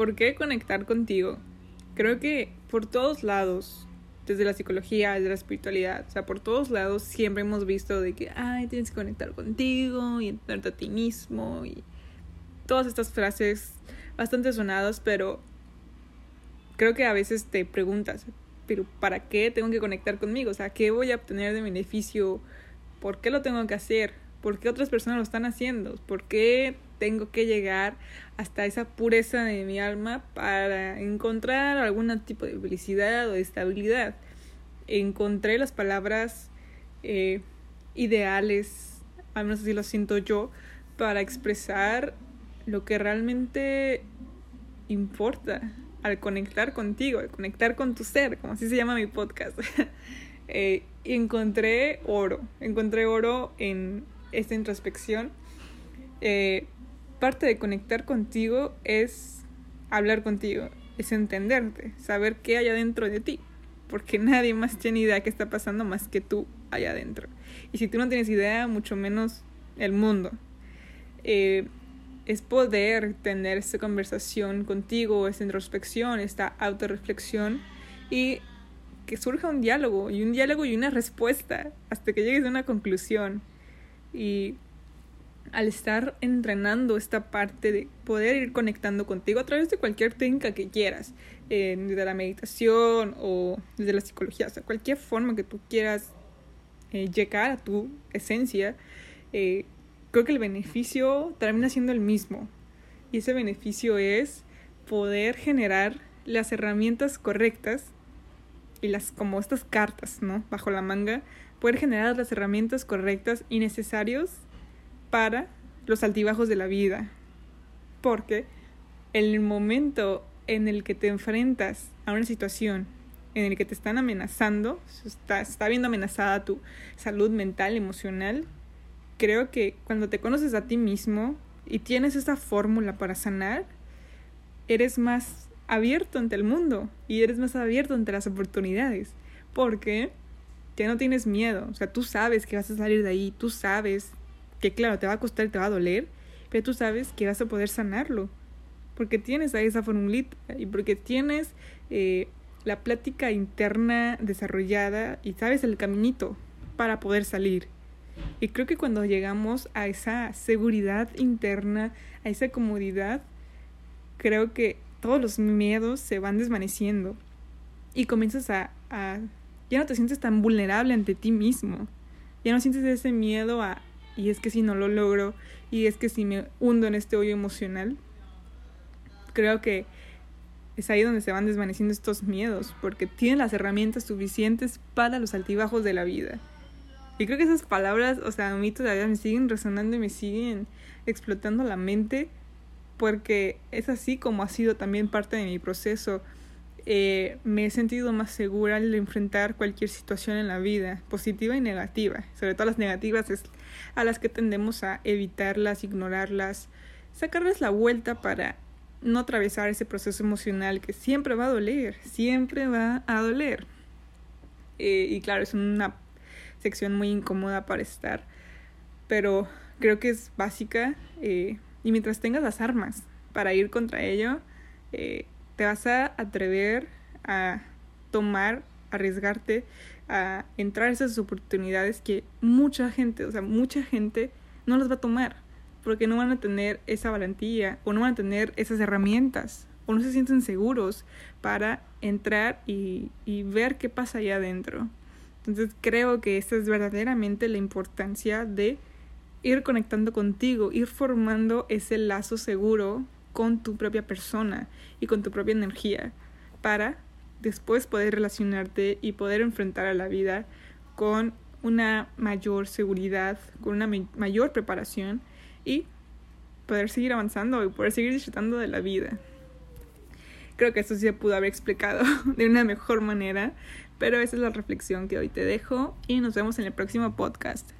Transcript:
¿por qué conectar contigo? Creo que por todos lados, desde la psicología, desde la espiritualidad, o sea, por todos lados siempre hemos visto de que, ay, tienes que conectar contigo y entenderte a ti mismo y todas estas frases bastante sonadas, pero creo que a veces te preguntas, pero ¿para qué tengo que conectar conmigo? O sea, ¿qué voy a obtener de beneficio? ¿Por qué lo tengo que hacer? ¿Por qué otras personas lo están haciendo? ¿Por qué tengo que llegar hasta esa pureza de mi alma para encontrar algún tipo de felicidad o estabilidad? Encontré las palabras eh, ideales, al menos así lo siento yo, para expresar lo que realmente importa al conectar contigo, al conectar con tu ser, como así se llama mi podcast. eh, encontré oro, encontré oro en esta introspección. Eh, parte de conectar contigo es hablar contigo, es entenderte, saber qué hay adentro de ti, porque nadie más tiene idea qué está pasando más que tú allá adentro. Y si tú no tienes idea, mucho menos el mundo. Eh, es poder tener esta conversación contigo, esta introspección, esta autorreflexión y que surja un diálogo y un diálogo y una respuesta hasta que llegues a una conclusión. Y al estar entrenando esta parte de poder ir conectando contigo a través de cualquier técnica que quieras, eh, desde la meditación o desde la psicología, o sea, cualquier forma que tú quieras eh, llegar a tu esencia, eh, creo que el beneficio termina siendo el mismo. Y ese beneficio es poder generar las herramientas correctas y las como estas cartas, ¿no? Bajo la manga, poder generar las herramientas correctas y necesarios para los altibajos de la vida. Porque el momento en el que te enfrentas a una situación en el que te están amenazando, está, está viendo amenazada tu salud mental, emocional, creo que cuando te conoces a ti mismo y tienes esa fórmula para sanar, eres más abierto ante el mundo y eres más abierto ante las oportunidades. Porque ya no tienes miedo. O sea, tú sabes que vas a salir de ahí, tú sabes que claro, te va a costar y te va a doler, pero tú sabes que vas a poder sanarlo. Porque tienes ahí esa formulita y porque tienes eh, la plática interna desarrollada y sabes el caminito para poder salir. Y creo que cuando llegamos a esa seguridad interna, a esa comodidad, creo que todos los miedos se van desvaneciendo y comienzas a, a ya no te sientes tan vulnerable ante ti mismo. Ya no sientes ese miedo a, y es que si no lo logro, y es que si me hundo en este hoyo emocional. Creo que es ahí donde se van desvaneciendo estos miedos, porque tienen las herramientas suficientes para los altibajos de la vida. Y creo que esas palabras, o sea, a mí todavía me siguen resonando y me siguen explotando la mente porque es así como ha sido también parte de mi proceso. Eh, me he sentido más segura al enfrentar cualquier situación en la vida, positiva y negativa. Sobre todo las negativas es a las que tendemos a evitarlas, ignorarlas, sacarles la vuelta para no atravesar ese proceso emocional que siempre va a doler, siempre va a doler. Eh, y claro, es una sección muy incómoda para estar, pero creo que es básica eh, y mientras tengas las armas para ir contra ello, eh, te vas a atrever a tomar, arriesgarte, a entrar esas oportunidades que mucha gente, o sea, mucha gente no las va a tomar porque no van a tener esa valentía o no van a tener esas herramientas o no se sienten seguros para entrar y, y ver qué pasa allá adentro. Entonces creo que esta es verdaderamente la importancia de ir conectando contigo, ir formando ese lazo seguro con tu propia persona y con tu propia energía para después poder relacionarte y poder enfrentar a la vida con una mayor seguridad, con una mayor preparación y poder seguir avanzando y poder seguir disfrutando de la vida. Creo que esto sí se pudo haber explicado de una mejor manera, pero esa es la reflexión que hoy te dejo y nos vemos en el próximo podcast.